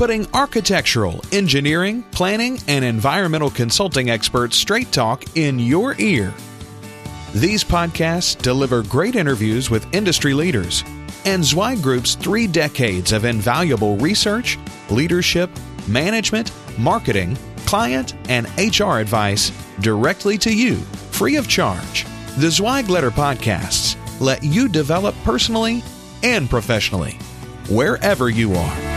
putting architectural, engineering, planning, and environmental consulting experts straight talk in your ear. These podcasts deliver great interviews with industry leaders and Zweig Group's three decades of invaluable research, leadership, management, marketing, client, and HR advice directly to you, free of charge. The Zweig Letter Podcasts let you develop personally and professionally, wherever you are.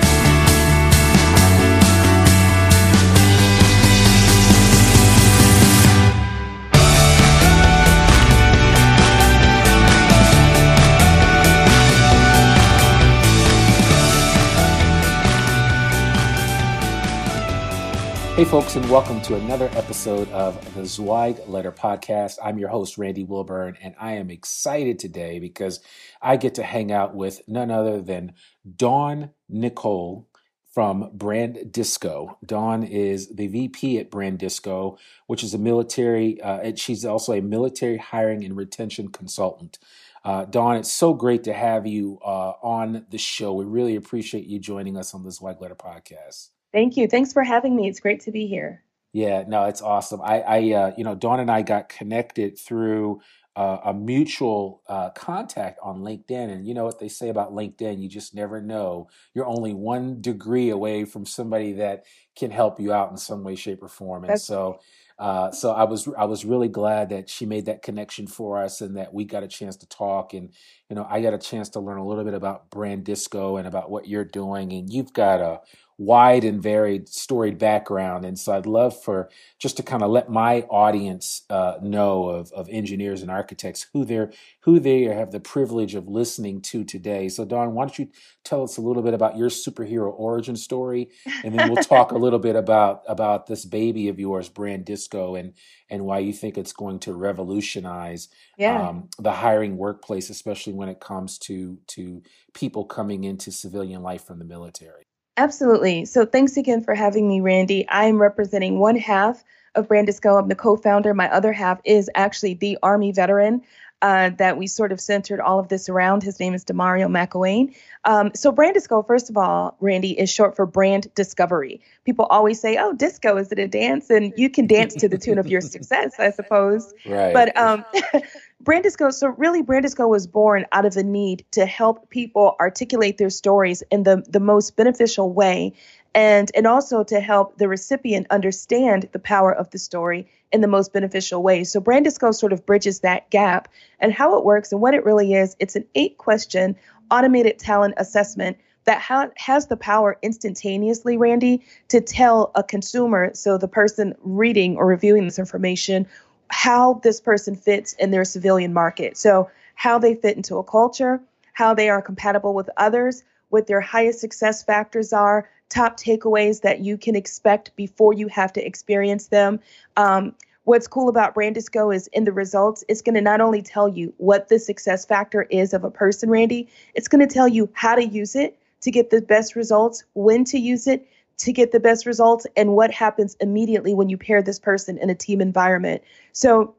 Hey, folks, and welcome to another episode of the Zweig Letter Podcast. I'm your host, Randy Wilburn, and I am excited today because I get to hang out with none other than Dawn Nicole from Brand Disco. Dawn is the VP at Brand Disco, which is a military, uh, she's also a military hiring and retention consultant. Uh, Dawn, it's so great to have you uh, on the show. We really appreciate you joining us on the Zweig Letter Podcast. Thank you. Thanks for having me. It's great to be here. Yeah, no, it's awesome. I, I uh, you know, Dawn and I got connected through uh, a mutual uh, contact on LinkedIn. And you know what they say about LinkedIn? You just never know. You're only one degree away from somebody that can help you out in some way, shape, or form. And That's so, uh, so I was I was really glad that she made that connection for us, and that we got a chance to talk. And you know, I got a chance to learn a little bit about Brand Disco and about what you're doing. And you've got a wide and varied storied background. And so i'd love for just to kind of let my audience uh, know of, of engineers and architects who they're who they have the privilege of listening to today. So dawn why don't you tell us a little bit about your superhero origin story and then we'll talk a little bit about about this baby of yours brand disco and and why you think it's going to revolutionize yeah. um, the hiring workplace especially when it comes to to people coming into civilian life from the military Absolutely. So thanks again for having me, Randy. I am representing one half of Brandisco. I'm the co-founder. My other half is actually the Army veteran uh, that we sort of centered all of this around. His name is Demario McElwain. Um, so Brandisco, first of all, Randy, is short for brand discovery. People always say, "Oh, disco is it a dance?" And you can dance to the tune of your success, I suppose. Right. But um, Brandisco, so really Brandisco was born out of the need to help people articulate their stories in the, the most beneficial way and and also to help the recipient understand the power of the story in the most beneficial way. So Brandisco sort of bridges that gap and how it works and what it really is. It's an eight question automated talent assessment that ha- has the power instantaneously, Randy, to tell a consumer, so the person reading or reviewing this information, how this person fits in their civilian market. So, how they fit into a culture, how they are compatible with others, what their highest success factors are, top takeaways that you can expect before you have to experience them. Um, what's cool about Brandisco is in the results, it's going to not only tell you what the success factor is of a person, Randy, it's going to tell you how to use it to get the best results, when to use it, to get the best results and what happens immediately when you pair this person in a team environment. So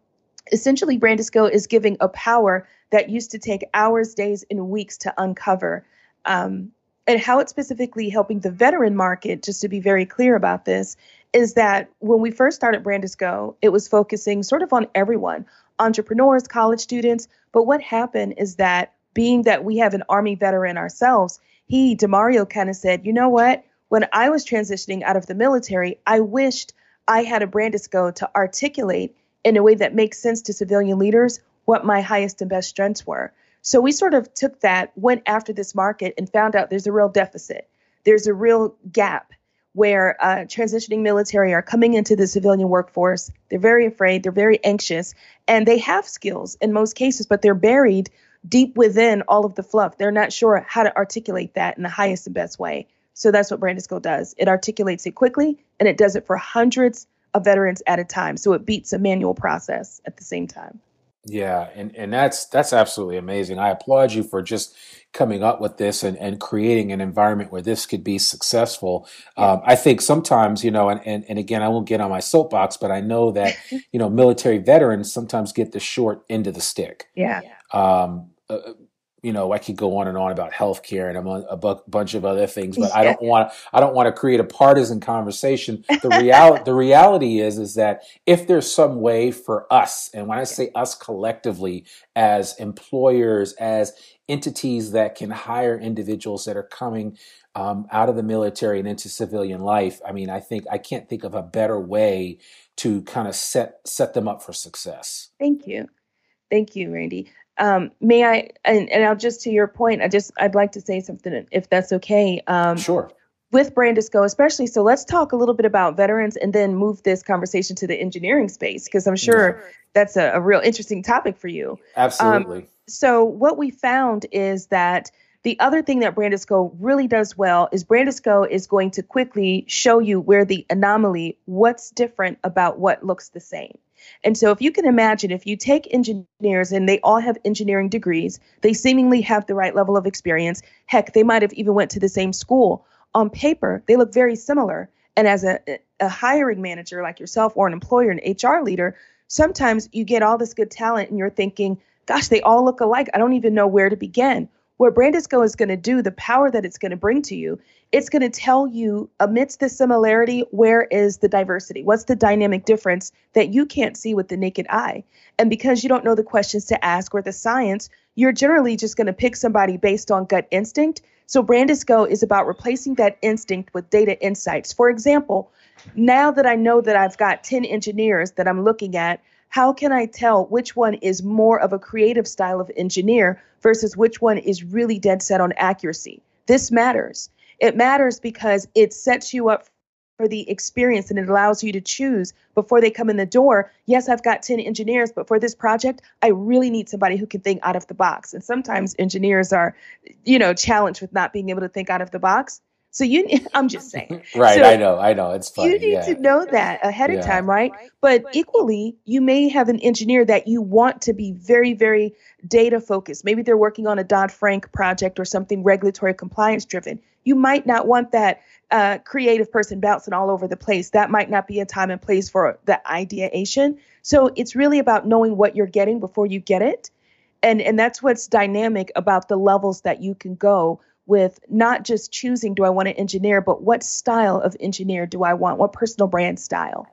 essentially, Brandisco is giving a power that used to take hours, days, and weeks to uncover. Um, and how it's specifically helping the veteran market, just to be very clear about this, is that when we first started Brandisco, it was focusing sort of on everyone entrepreneurs, college students. But what happened is that being that we have an Army veteran ourselves, he, Demario, kind of said, you know what? When I was transitioning out of the military, I wished I had a Brandisco to articulate in a way that makes sense to civilian leaders what my highest and best strengths were. So we sort of took that, went after this market, and found out there's a real deficit. There's a real gap where uh, transitioning military are coming into the civilian workforce. They're very afraid, they're very anxious, and they have skills in most cases, but they're buried deep within all of the fluff. They're not sure how to articulate that in the highest and best way. So that's what Brandisco does. It articulates it quickly and it does it for hundreds of veterans at a time. So it beats a manual process at the same time. Yeah, and, and that's that's absolutely amazing. I applaud you for just coming up with this and, and creating an environment where this could be successful. Um, I think sometimes, you know, and, and, and again, I won't get on my soapbox, but I know that, you know, military veterans sometimes get the short end of the stick. Yeah. Um, uh, you know, I could go on and on about healthcare and a, a bu- bunch of other things, but yeah. I don't want I don't want to create a partisan conversation. The reality the reality is is that if there's some way for us, and when I say us collectively as employers, as entities that can hire individuals that are coming um, out of the military and into civilian life, I mean, I think I can't think of a better way to kind of set set them up for success. Thank you. Thank you, Randy. Um, may I, and, and I'll just to your point, I just, I'd like to say something if that's okay. Um, sure. With Brandisco, especially, so let's talk a little bit about veterans and then move this conversation to the engineering space because I'm sure yeah. that's a, a, real interesting topic for you. Absolutely. Um, so, what we found is that the other thing that Brandisco really does well is Brandisco is going to quickly show you where the anomaly, what's different about what looks the same. And so, if you can imagine, if you take engineers and they all have engineering degrees, they seemingly have the right level of experience. Heck, they might have even went to the same school. On paper, they look very similar. And as a, a hiring manager like yourself or an employer, an HR leader, sometimes you get all this good talent and you're thinking, gosh, they all look alike. I don't even know where to begin. What Brandisco is going to do, the power that it's going to bring to you, it's going to tell you amidst the similarity, where is the diversity? What's the dynamic difference that you can't see with the naked eye? And because you don't know the questions to ask or the science, you're generally just going to pick somebody based on gut instinct. So Brandisco is about replacing that instinct with data insights. For example, now that I know that I've got 10 engineers that I'm looking at, how can I tell which one is more of a creative style of engineer versus which one is really dead set on accuracy? This matters. It matters because it sets you up for the experience and it allows you to choose before they come in the door. Yes, I've got 10 engineers, but for this project, I really need somebody who can think out of the box. And sometimes engineers are, you know, challenged with not being able to think out of the box. So you, I'm just saying. right. So I know. I know. It's funny. You need yeah. to know that ahead of yeah. time, right? But equally, you may have an engineer that you want to be very, very data focused. Maybe they're working on a Dodd Frank project or something regulatory compliance driven. You might not want that uh, creative person bouncing all over the place. That might not be a time and place for the ideation. So it's really about knowing what you're getting before you get it. And, and that's what's dynamic about the levels that you can go with not just choosing do I want to engineer, but what style of engineer do I want? What personal brand style?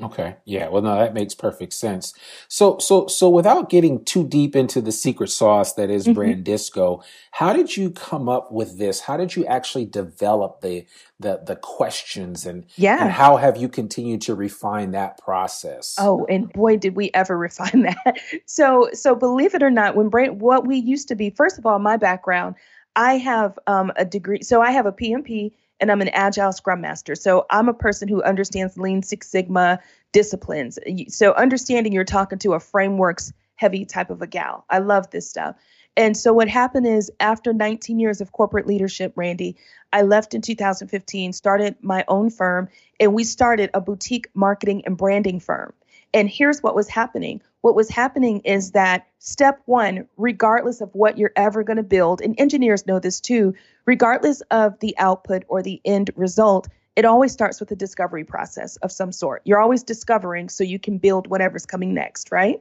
Okay. Yeah. Well, no, that makes perfect sense. So, so, so without getting too deep into the secret sauce that is mm-hmm. Brandisco, how did you come up with this? How did you actually develop the, the, the questions and, yeah. and how have you continued to refine that process? Oh, and boy, did we ever refine that. So, so believe it or not, when Brand, what we used to be, first of all, my background, I have um, a degree, so I have a PMP and I'm an agile scrum master. So I'm a person who understands Lean Six Sigma disciplines. So understanding you're talking to a frameworks heavy type of a gal. I love this stuff. And so what happened is after 19 years of corporate leadership, Randy, I left in 2015, started my own firm, and we started a boutique marketing and branding firm. And here's what was happening. What was happening is that step one, regardless of what you're ever going to build, and engineers know this too, regardless of the output or the end result, it always starts with a discovery process of some sort. You're always discovering so you can build whatever's coming next, right?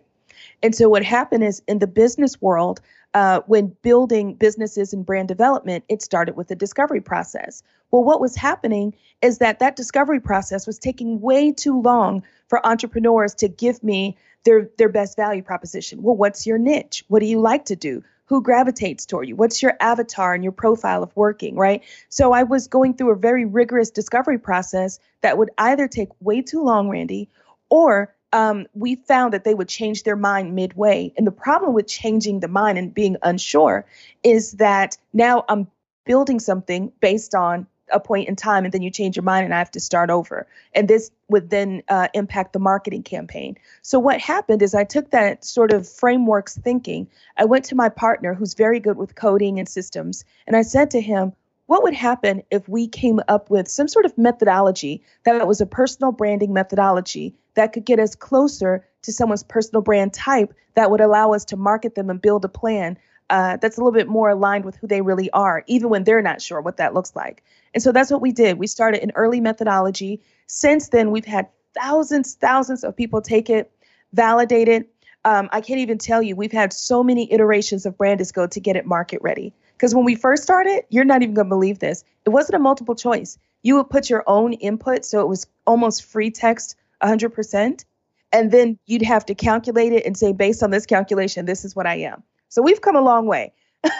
And so what happened is in the business world, uh, when building businesses and brand development, it started with a discovery process. Well, what was happening is that that discovery process was taking way too long for entrepreneurs to give me their their best value proposition. Well, what's your niche? What do you like to do? who gravitates toward you? What's your avatar and your profile of working, right? So I was going through a very rigorous discovery process that would either take way too long, Randy, or um, we found that they would change their mind midway. And the problem with changing the mind and being unsure is that now I'm building something based on a point in time and then you change your mind and I have to start over. And this would then uh, impact the marketing campaign. So, what happened is I took that sort of frameworks thinking. I went to my partner who's very good with coding and systems, and I said to him, what would happen if we came up with some sort of methodology that was a personal branding methodology that could get us closer to someone's personal brand type that would allow us to market them and build a plan uh, that's a little bit more aligned with who they really are, even when they're not sure what that looks like. And so that's what we did. We started an early methodology. Since then, we've had thousands, thousands of people take it, validate it. Um, I can't even tell you, we've had so many iterations of Brandisco to get it market ready. Because when we first started, you're not even going to believe this. It wasn't a multiple choice. You would put your own input, so it was almost free text 100%. And then you'd have to calculate it and say, based on this calculation, this is what I am. So we've come a long way.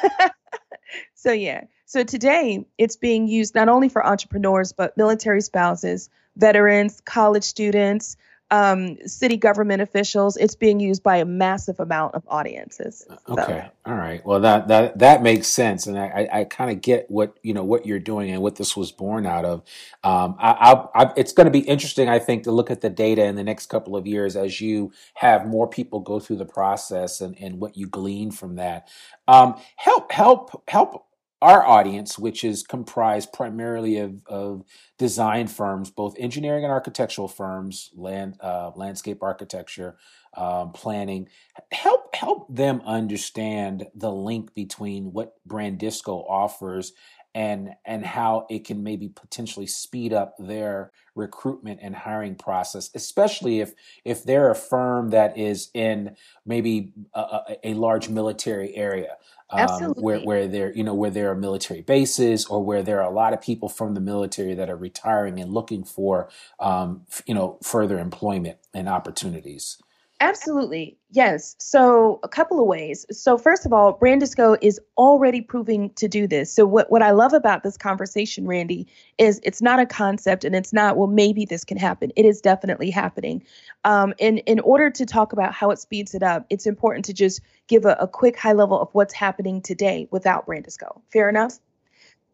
so, yeah. So today it's being used not only for entrepreneurs, but military spouses, veterans, college students, um, city government officials. It's being used by a massive amount of audiences. So. Okay, all right. Well, that that that makes sense, and I I, I kind of get what you know what you're doing and what this was born out of. Um, I, I, I it's going to be interesting, I think, to look at the data in the next couple of years as you have more people go through the process and and what you glean from that. Um, help help help our audience, which is comprised primarily of, of design firms, both engineering and architectural firms, land uh, landscape architecture, um, planning, help help them understand the link between what Brandisco offers and and how it can maybe potentially speed up their recruitment and hiring process especially if if they're a firm that is in maybe a, a large military area um, where where there you know where there are military bases or where there are a lot of people from the military that are retiring and looking for um, you know further employment and opportunities Absolutely. Yes. So, a couple of ways. So, first of all, Brandisco is already proving to do this. So, what, what I love about this conversation, Randy, is it's not a concept and it's not, well, maybe this can happen. It is definitely happening. Um, and in order to talk about how it speeds it up, it's important to just give a, a quick high level of what's happening today without Brandisco. Fair enough?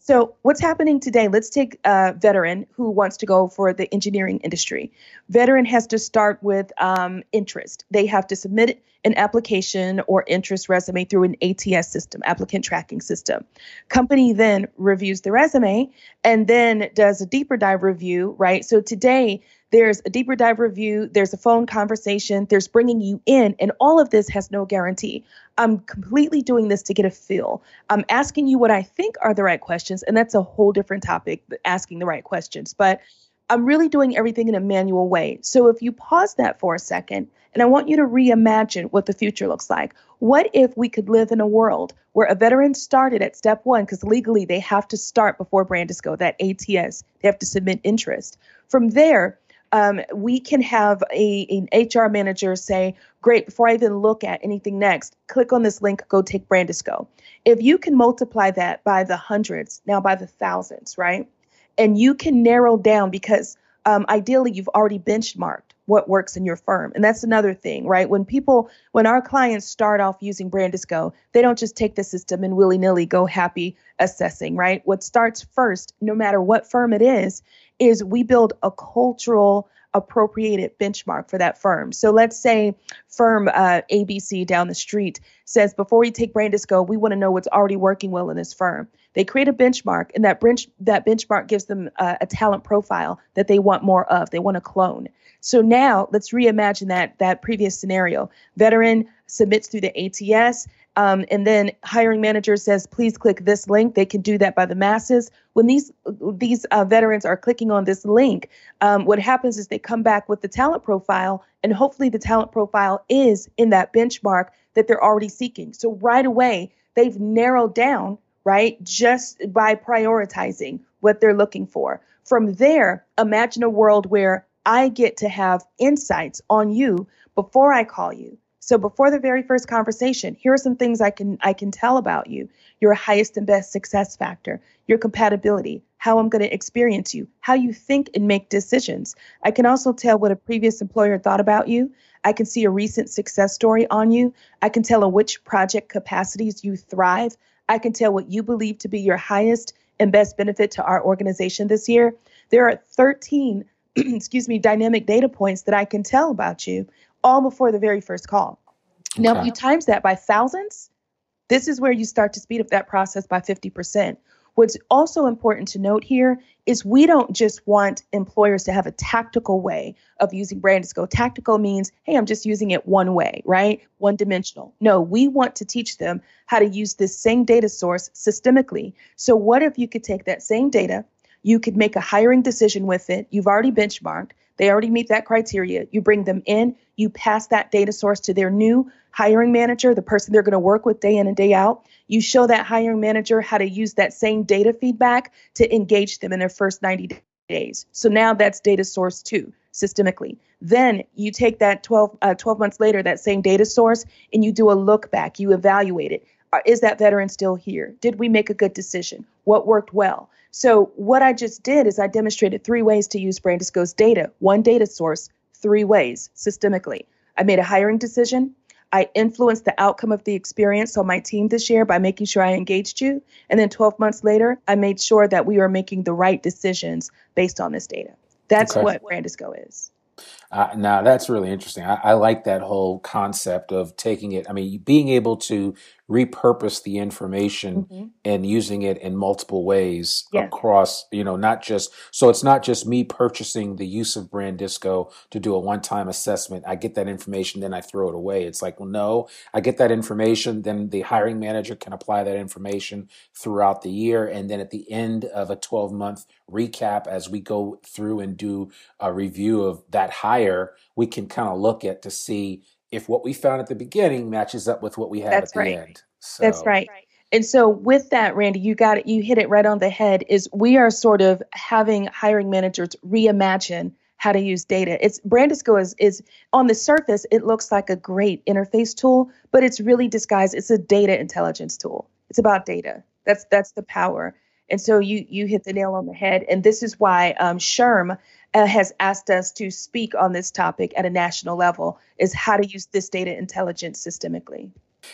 So, what's happening today? Let's take a veteran who wants to go for the engineering industry. Veteran has to start with um, interest. They have to submit an application or interest resume through an ATS system, applicant tracking system. Company then reviews the resume and then does a deeper dive review, right? So, today, there's a deeper dive review, there's a phone conversation, there's bringing you in, and all of this has no guarantee. I'm completely doing this to get a feel. I'm asking you what I think are the right questions, and that's a whole different topic, asking the right questions. But I'm really doing everything in a manual way. So if you pause that for a second, and I want you to reimagine what the future looks like. What if we could live in a world where a veteran started at step one, because legally they have to start before Brandisco, that ATS, they have to submit interest. From there, um, we can have a, an HR manager say, Great, before I even look at anything next, click on this link, go take Brandisco. If you can multiply that by the hundreds, now by the thousands, right? And you can narrow down because um, ideally you've already benchmarked what works in your firm. And that's another thing, right? When people, when our clients start off using Brandisco, they don't just take the system and willy nilly go happy assessing, right? What starts first, no matter what firm it is, is we build a cultural appropriated benchmark for that firm. So let's say firm uh, ABC down the street says, before we take Brandisco, we want to know what's already working well in this firm. They create a benchmark, and that bench that benchmark gives them uh, a talent profile that they want more of. They want to clone. So now let's reimagine that that previous scenario. Veteran submits through the ATS. Um, and then hiring manager says, please click this link. They can do that by the masses. When these these uh, veterans are clicking on this link, um, what happens is they come back with the talent profile, and hopefully the talent profile is in that benchmark that they're already seeking. So right away, they've narrowed down, right, just by prioritizing what they're looking for. From there, imagine a world where I get to have insights on you before I call you So before the very first conversation, here are some things I can I can tell about you. Your highest and best success factor, your compatibility, how I'm going to experience you, how you think and make decisions. I can also tell what a previous employer thought about you. I can see a recent success story on you. I can tell in which project capacities you thrive. I can tell what you believe to be your highest and best benefit to our organization this year. There are 13, excuse me, dynamic data points that I can tell about you all before the very first call. Okay. Now, if you times that by thousands, this is where you start to speed up that process by 50%. What's also important to note here is we don't just want employers to have a tactical way of using Brandisco. Tactical means, hey, I'm just using it one way, right? One dimensional. No, we want to teach them how to use this same data source systemically. So, what if you could take that same data, you could make a hiring decision with it, you've already benchmarked, they already meet that criteria. You bring them in, you pass that data source to their new hiring manager, the person they're going to work with day in and day out. You show that hiring manager how to use that same data feedback to engage them in their first 90 days. So now that's data source two systemically. Then you take that 12, uh, 12 months later, that same data source, and you do a look back, you evaluate it. Uh, that veteran still here? Did we make a good decision? What worked well? So, what I just did is I demonstrated three ways to use Brandisco's data, one data source, three ways systemically. I made a hiring decision. I influenced the outcome of the experience on my team this year by making sure I engaged you. And then 12 months later, I made sure that we were making the right decisions based on this data. That's okay. what Brandisco is. Uh, now that's really interesting. I, I, like that whole concept of taking it. I mean, being able to repurpose the information mm-hmm. and using it in multiple ways yeah. across, you know, not just so it's not just me purchasing the use of Brandisco to do a one-time assessment. I get that information, then I throw it away. It's like, well, no, I get that information, then the hiring manager can apply that information throughout the year, and then at the end of a 12-month recap, as we go through and do a review of that hire, we can kind of look at to see if what we found at the beginning matches up with what we had That's at the right. end. So. That's right. And so with that, Randy, you got it. You hit it right on the head. Is we are sort of having hiring managers reimagine how to use data. It's Brandisco is is on the surface, it looks like a great interface tool, but it's really disguised. It's a data intelligence tool. It's about data. That's that's the power. And so you you hit the nail on the head. And this is why um, SHRM uh, has asked us to speak on this topic at a national level is how to use this data intelligence systemically.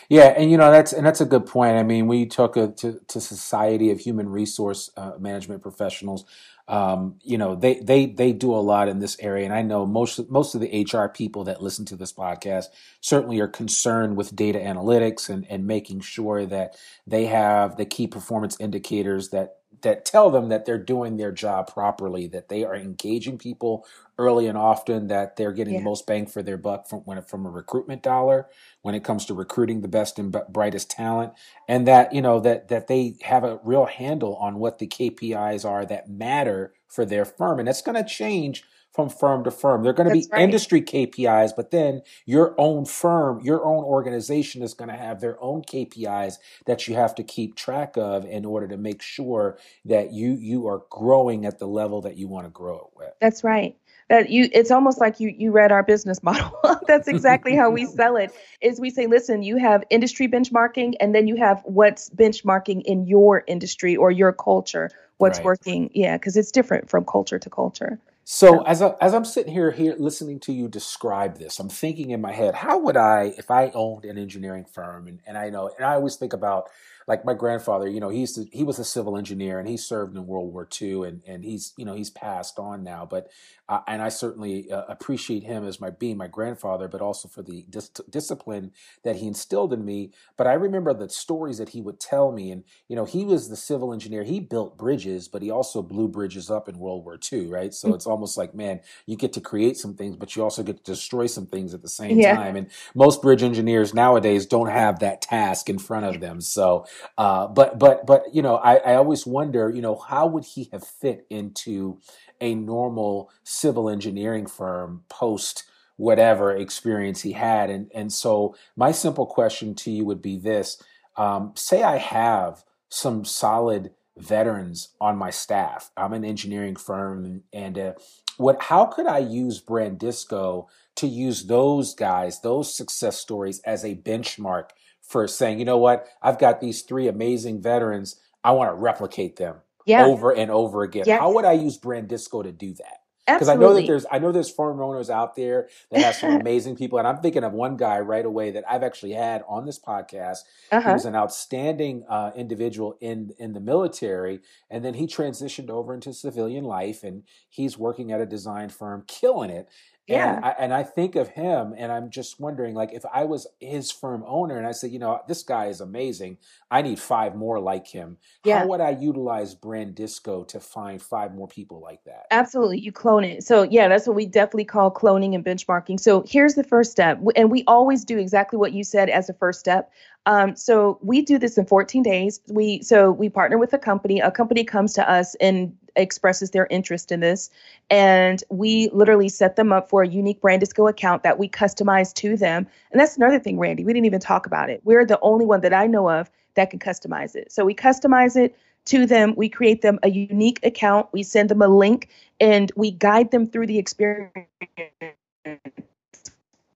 Yeah, and you know that's and that's a good point. I mean, we talk to, to Society of Human Resource uh, Management Professionals. Um, you know, they they they do a lot in this area, and I know most most of the HR people that listen to this podcast certainly are concerned with data analytics and and making sure that they have the key performance indicators that that tell them that they're doing their job properly, that they are engaging people early and often, that they're getting yeah. the most bang for their buck from when from a recruitment dollar when it comes to recruiting the best and brightest talent, and that you know that that they have a real handle on what the KPIs are that matter for their firm, and that's going to change from firm to firm. They're going to be right. industry KPIs, but then your own firm, your own organization is going to have their own KPIs that you have to keep track of in order to make sure that you you are growing at the level that you want to grow it with. That's right. That you it's almost like you you read our business model. That's exactly how we sell it. Is we say, listen, you have industry benchmarking and then you have what's benchmarking in your industry or your culture, what's right. working. Yeah, because it's different from culture to culture. So as I, as I'm sitting here here listening to you describe this, I'm thinking in my head, how would I, if I owned an engineering firm, and, and I know, and I always think about like my grandfather, you know, he's he was a civil engineer and he served in World War II, and and he's you know he's passed on now, but uh, and I certainly uh, appreciate him as my being my grandfather, but also for the dis- discipline that he instilled in me. But I remember the stories that he would tell me, and you know, he was the civil engineer. He built bridges, but he also blew bridges up in World War II, right? So mm-hmm. it's almost like, man, you get to create some things, but you also get to destroy some things at the same yeah. time. And most bridge engineers nowadays don't have that task in front of them. So uh, but but but you know, I, I always wonder, you know, how would he have fit into a normal civil engineering firm post whatever experience he had? And and so my simple question to you would be this: um, Say I have some solid veterans on my staff. I'm an engineering firm, and uh, what? How could I use Brandisco to use those guys, those success stories, as a benchmark for saying, you know what, I've got these three amazing veterans. I want to replicate them yeah. over and over again. Yes. How would I use Brandisco to do that? Because I know that there's I know there's firm owners out there that have some amazing people, and I'm thinking of one guy right away that I've actually had on this podcast. Uh-huh. He was an outstanding uh, individual in in the military, and then he transitioned over into civilian life, and he's working at a design firm, killing it. Yeah. And I, and I think of him and I'm just wondering, like, if I was his firm owner and I said, you know, this guy is amazing. I need five more like him. Yeah. How would I utilize Brand Disco to find five more people like that? Absolutely. You clone it. So, yeah, that's what we definitely call cloning and benchmarking. So, here's the first step. And we always do exactly what you said as a first step. Um, so we do this in 14 days. We so we partner with a company. A company comes to us and expresses their interest in this. And we literally set them up for a unique Brandisco account that we customize to them. And that's another thing, Randy, we didn't even talk about it. We're the only one that I know of that can customize it. So we customize it to them. We create them a unique account. We send them a link and we guide them through the experience.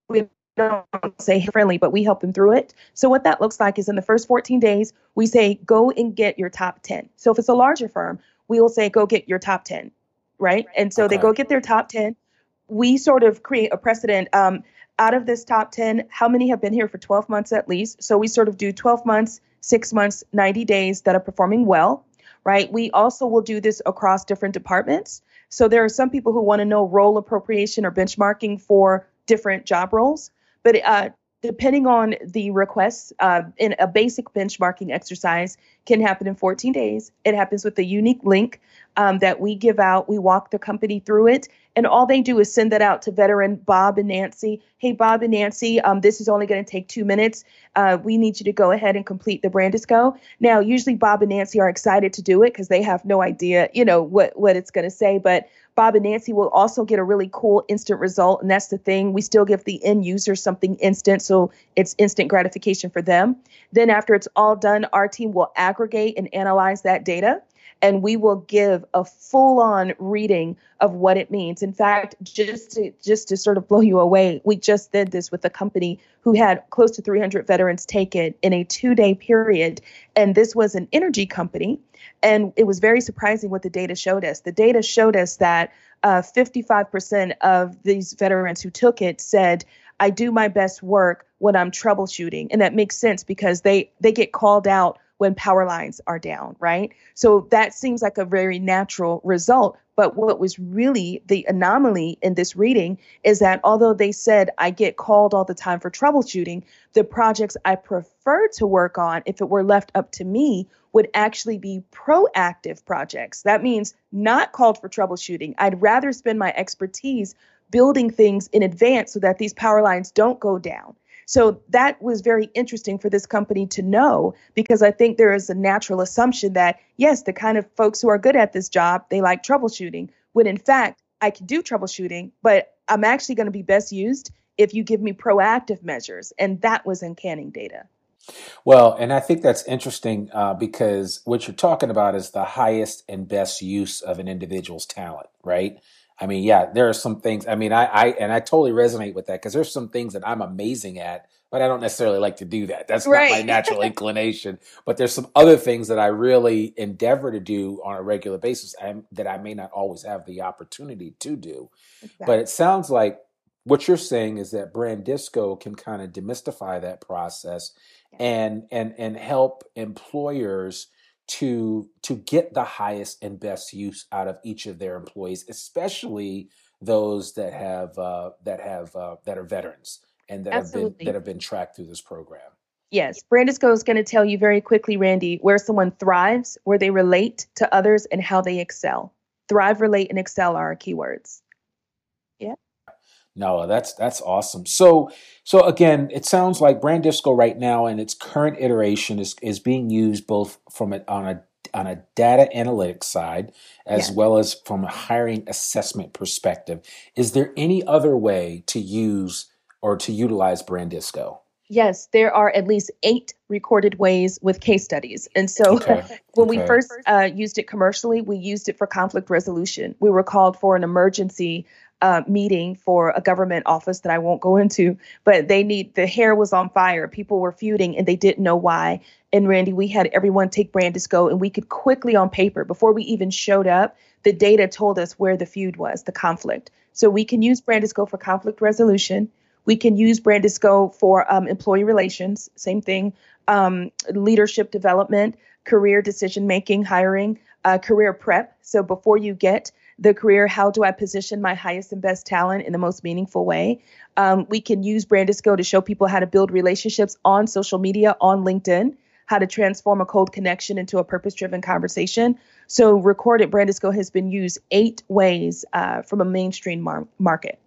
We don't say friendly, but we help them through it. So what that looks like is in the first 14 days, we say go and get your top 10. So if it's a larger firm, we will say, go get your top 10, right? And so okay. they go get their top 10. We sort of create a precedent. Um, out of this top 10, how many have been here for 12 months at least? So we sort of do 12 months, six months, 90 days that are performing well, right? We also will do this across different departments. So there are some people who want to know role appropriation or benchmarking for different job roles. But uh, depending on the requests, uh, in a basic benchmarking exercise can happen in 14 days. It happens with a unique link um, that we give out. We walk the company through it, and all they do is send that out to veteran Bob and Nancy. Hey, Bob and Nancy, um, this is only going to take two minutes. Uh, we need you to go ahead and complete the Brandisco. Now, usually Bob and Nancy are excited to do it because they have no idea, you know, what what it's going to say, but Bob and Nancy will also get a really cool instant result. And that's the thing. We still give the end user something instant. So it's instant gratification for them. Then, after it's all done, our team will aggregate and analyze that data and we will give a full-on reading of what it means. In fact, just to just to sort of blow you away, we just did this with a company who had close to 300 veterans take it in a 2-day period, and this was an energy company, and it was very surprising what the data showed us. The data showed us that uh, 55% of these veterans who took it said I do my best work when I'm troubleshooting. And that makes sense because they they get called out when power lines are down, right? So that seems like a very natural result. But what was really the anomaly in this reading is that although they said I get called all the time for troubleshooting, the projects I prefer to work on, if it were left up to me, would actually be proactive projects. That means not called for troubleshooting. I'd rather spend my expertise building things in advance so that these power lines don't go down. So that was very interesting for this company to know because I think there is a natural assumption that, yes, the kind of folks who are good at this job, they like troubleshooting, when in fact, I can do troubleshooting, but I'm actually going to be best used if you give me proactive measures. And that was in canning data. Well, and I think that's interesting uh, because what you're talking about is the highest and best use of an individual's talent, right? I mean, yeah, there are some things. I mean, I, I and I totally resonate with that because there's some things that I'm amazing at, but I don't necessarily like to do that. That's right. not my natural inclination. But there's some other things that I really endeavor to do on a regular basis and, that I may not always have the opportunity to do. Exactly. But it sounds like what you're saying is that brand disco can kind of demystify that process and and and help employers to to get the highest and best use out of each of their employees, especially those that have uh, that have uh, that are veterans and that Absolutely. have been that have been tracked through this program. Yes, Brandisco is going to tell you very quickly, Randy, where someone thrives, where they relate to others, and how they excel. Thrive, relate, and excel are our keywords. No, that's that's awesome. So so again, it sounds like Brandisco right now in its current iteration is is being used both from it on a on a data analytics side as yeah. well as from a hiring assessment perspective. Is there any other way to use or to utilize Brandisco? Yes, there are at least eight recorded ways with case studies. And so okay. when okay. we first uh, used it commercially, we used it for conflict resolution. We were called for an emergency uh, meeting for a government office that I won't go into, but they need the hair was on fire. People were feuding and they didn't know why. And Randy, we had everyone take Brandisco and we could quickly on paper, before we even showed up, the data told us where the feud was, the conflict. So we can use Brandisco for conflict resolution. We can use Brandisco for um, employee relations, same thing, um, leadership development, career decision making, hiring, uh, career prep. So before you get the career, how do I position my highest and best talent in the most meaningful way? Um, we can use Brandisco to show people how to build relationships on social media, on LinkedIn, how to transform a cold connection into a purpose driven conversation. So, Recorded Brandisco has been used eight ways uh, from a mainstream mar- market.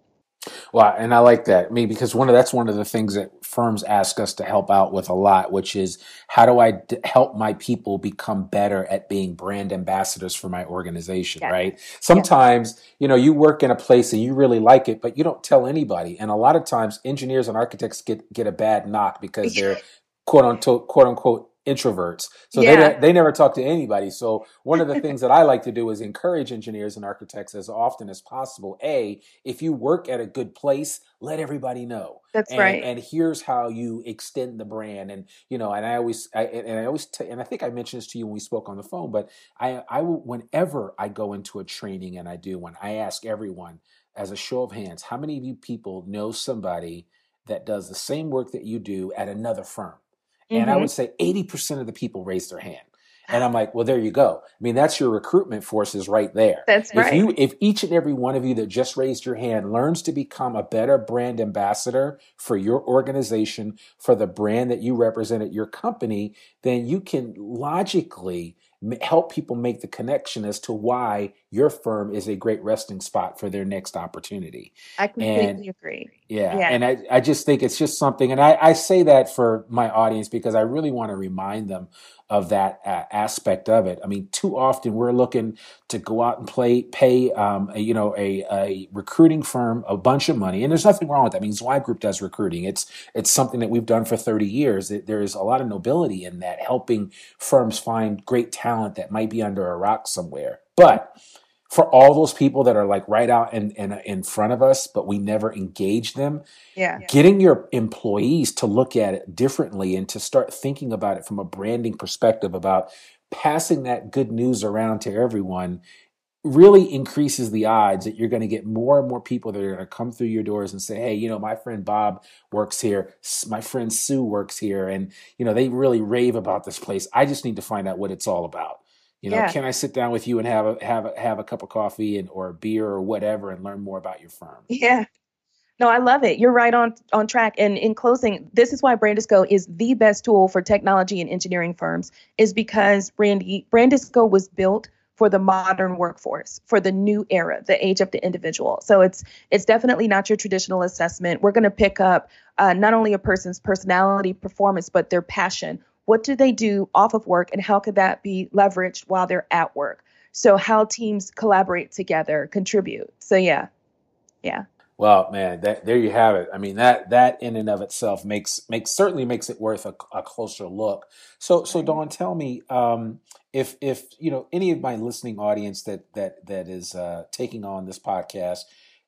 Well, and I like that. I mean, because one of that's one of the things that firms ask us to help out with a lot, which is how do I d- help my people become better at being brand ambassadors for my organization, yeah. right? Sometimes, yeah. you know, you work in a place and you really like it, but you don't tell anybody. And a lot of times engineers and architects get get a bad knock because they're quote unquote quote unquote introverts. So yeah. they they never talk to anybody. So one of the things that I like to do is encourage engineers and architects as often as possible. A, if you work at a good place, let everybody know. That's and, right. And here's how you extend the brand. And you know, and I always, I, and I always, t- and I think I mentioned this to you when we spoke on the phone. But I, I will, whenever I go into a training, and I do, one, I ask everyone as a show of hands, how many of you people know somebody that does the same work that you do at another firm? And mm-hmm. I would say 80% of the people raised their hand. And I'm like, well, there you go. I mean, that's your recruitment forces right there. That's right. If you, if each and every one of you that just raised your hand learns to become a better brand ambassador for your organization, for the brand that you represent at your company, then you can logically help people make the connection as to why your firm is a great resting spot for their next opportunity. I completely and, agree. Yeah, yeah. And I, I just think it's just something, and I, I say that for my audience because I really want to remind them of that uh, aspect of it. I mean, too often we're looking to go out and play, pay, um, a, you know, a, a, recruiting firm a bunch of money, and there's nothing wrong with that. I mean, Zweig Group does recruiting. It's it's something that we've done for 30 years. There is a lot of nobility in that, helping firms find great talent that might be under a rock somewhere. But for all those people that are like right out in, in, in front of us, but we never engage them. Yeah. Getting your employees to look at it differently and to start thinking about it from a branding perspective about passing that good news around to everyone really increases the odds that you're going to get more and more people that are going to come through your doors and say, Hey, you know, my friend Bob works here. My friend Sue works here. And, you know, they really rave about this place. I just need to find out what it's all about. You know, yeah. can I sit down with you and have a have a, have a cup of coffee and or a beer or whatever and learn more about your firm? Yeah. No, I love it. You're right on on track. And in closing, this is why Brandisco is the best tool for technology and engineering firms, is because Brandy Brandisco was built for the modern workforce, for the new era, the age of the individual. So it's it's definitely not your traditional assessment. We're going to pick up uh, not only a person's personality, performance, but their passion what do they do off of work and how could that be leveraged while they're at work? So how teams collaborate together contribute. So yeah. Yeah. Well man that, there you have it. I mean that that in and of itself makes makes certainly makes it worth a, a closer look. So so dawn tell me um, if if you know any of my listening audience that that that is uh, taking on this podcast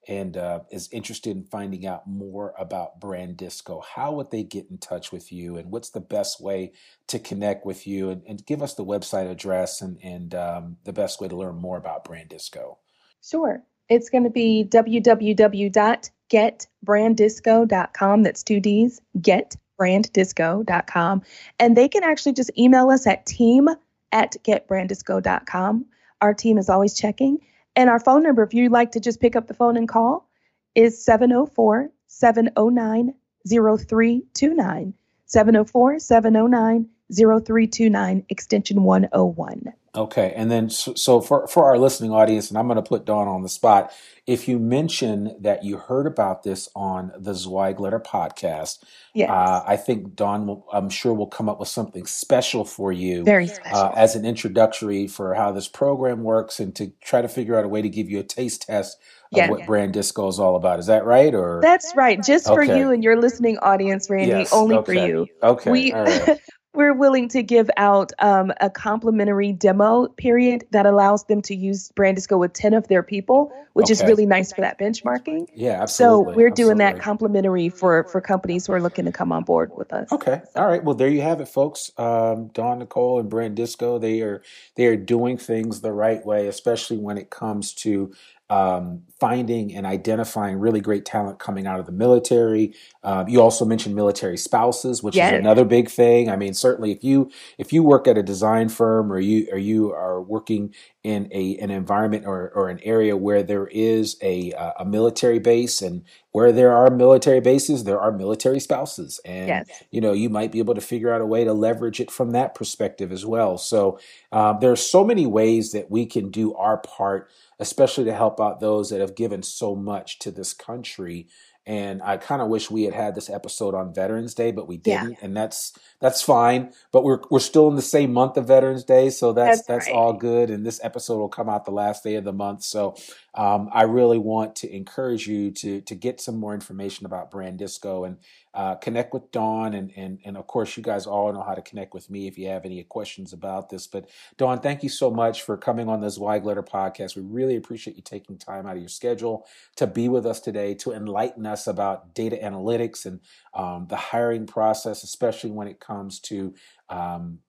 and uh, is interested in finding out more about Brandisco, how would they get in touch with you, and what's the best way to connect with you? And, and give us the website address and, and um, the best way to learn more about Brandisco. Sure. It's going to be www.getbrandisco.com. That's two D's, getbrandisco.com. And they can actually just email us at team at getbrandisco.com. Our team is always checking. And our phone number, if you'd like to just pick up the phone and call, is 704 709 0329. 704 709 0329, extension 101. Okay, and then so, so for for our listening audience, and I'm going to put Dawn on the spot. If you mention that you heard about this on the Zweig Letter podcast, Yes. uh, I think Dawn, will, I'm sure, will come up with something special for you Very uh, special. as an introductory for how this program works, and to try to figure out a way to give you a taste test of Yeah. what Brand Disco is all about. Is that right? Or That's right. Just for you and your listening audience, Randy, Yes, only for you. okay, We right. We're willing to give out um, a complimentary demo period that allows them to use Brandisco with 10 of their people, which is really nice for that benchmarking. Yeah, absolutely. So we're doing that complimentary for for companies who are looking to come on board with us. Okay. All right. Well, there you have it, folks. Um, Dawn Nicole and Brandisco, they are they are doing things the right way, especially when it comes to um, finding and identifying really great talent coming out of the military. Um, you also mentioned military spouses, which Yes. is another big thing. I mean, certainly if you if you work at a design firm or you or you are working in a an environment or, or an area where there is a uh, a military base and where there are military bases, there are military spouses, and Yes. you know you might be able to figure out a way to leverage it from that perspective as well. So um, there are so many ways that we can do our part, especially to help out those that have given so much to this country. And I kind of wish we had had this episode on Veterans Day, but we didn't, and that's that's fine. But we're we're still in the same month of Veterans Day, so that's That's that's right. all good. And this episode will come out the last day of the month, so um, I really want to encourage you to to get some more information about Brand Disco and uh, connect with Dawn, and and and of course, you guys all know how to connect with me if you have any questions about this. But Dawn, thank you so much for coming on this Zweig Letter podcast. We really appreciate you taking time out of your schedule to be with us today to enlighten us about data analytics and um, the hiring process, especially when it comes to um,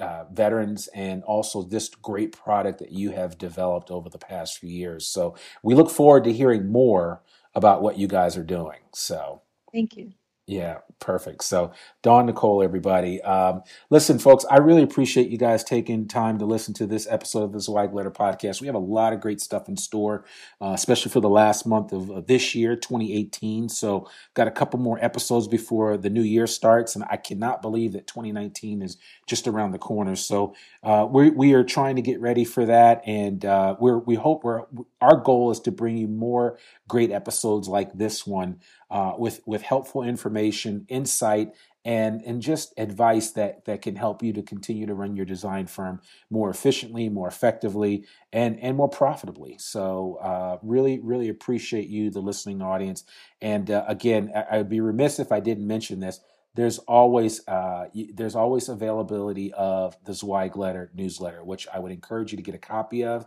uh, veterans and also this great product that you have developed over the past few years. So we look forward to hearing more about what you guys are doing. So. Thank you. Yeah, perfect. So, Dawn Nicole, everybody. Um, listen, folks, I really appreciate you guys taking time to listen to this episode of the Zweig Letter podcast. We have a lot of great stuff in store, uh, especially for the last month of, of this year, 2018. So, got a couple more episodes before the new year starts, and I cannot believe that 2019 is just around the corner. So, uh, we we are trying to get ready for that, and uh, we're we hope we're our goal is to bring you more great episodes like this one uh, with with helpful information, insight, and and just advice that that can help you to continue to run your design firm more efficiently, more effectively, and and more profitably. So uh, really, really appreciate you, the listening audience. And uh, again, I, I'd be remiss if I didn't mention this. There's always uh, there's always availability of the Zweig Letter newsletter, which I would encourage you to get a copy of.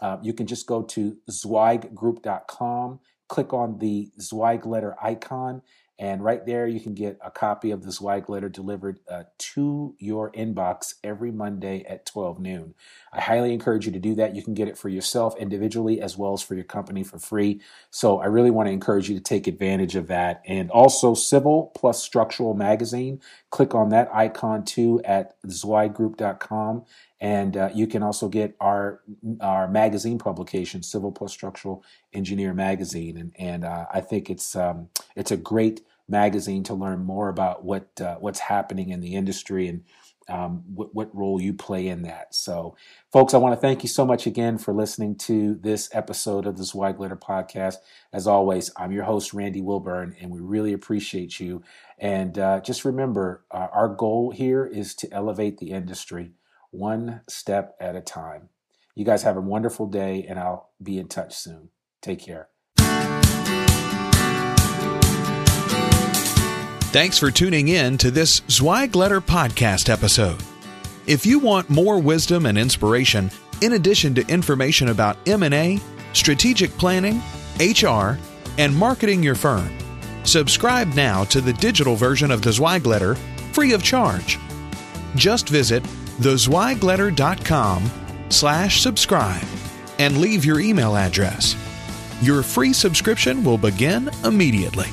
Uh, you can just go to zweiggroup.com click on the Zweig letter icon, and right there you can get a copy of the Zweig letter delivered uh, to your inbox every Monday at 12 noon. I highly encourage you to do that. You can get it for yourself individually as well as for your company for free. So I really want to encourage you to take advantage of that. And also, Civil plus Structural Magazine. Click on that icon too at zweiggroup.com. And uh, you can also get our our magazine publication, Civil Plus Structural Engineer Magazine, and and uh, I think it's um, it's a great magazine to learn more about what uh, what's happening in the industry and um, what, what role you play in that. So, folks, I want to thank you so much again for listening to this episode of the Zweig Letter Podcast. As always, I'm your host Randy Wilburn, and we really appreciate you. And uh, just remember, uh, our goal here is to elevate the industry one step at a time. You guys have a wonderful day, and I'll be in touch soon. Take care. Thanks for tuning in to this Zweig Letter podcast episode. If you want more wisdom and inspiration, in addition to information about M&A, strategic planning, HR, and marketing your firm, subscribe now to the digital version of the Zweig Letter free of charge. Just visit thezweigletter.com slash subscribe and leave your email address. Your free subscription will begin immediately.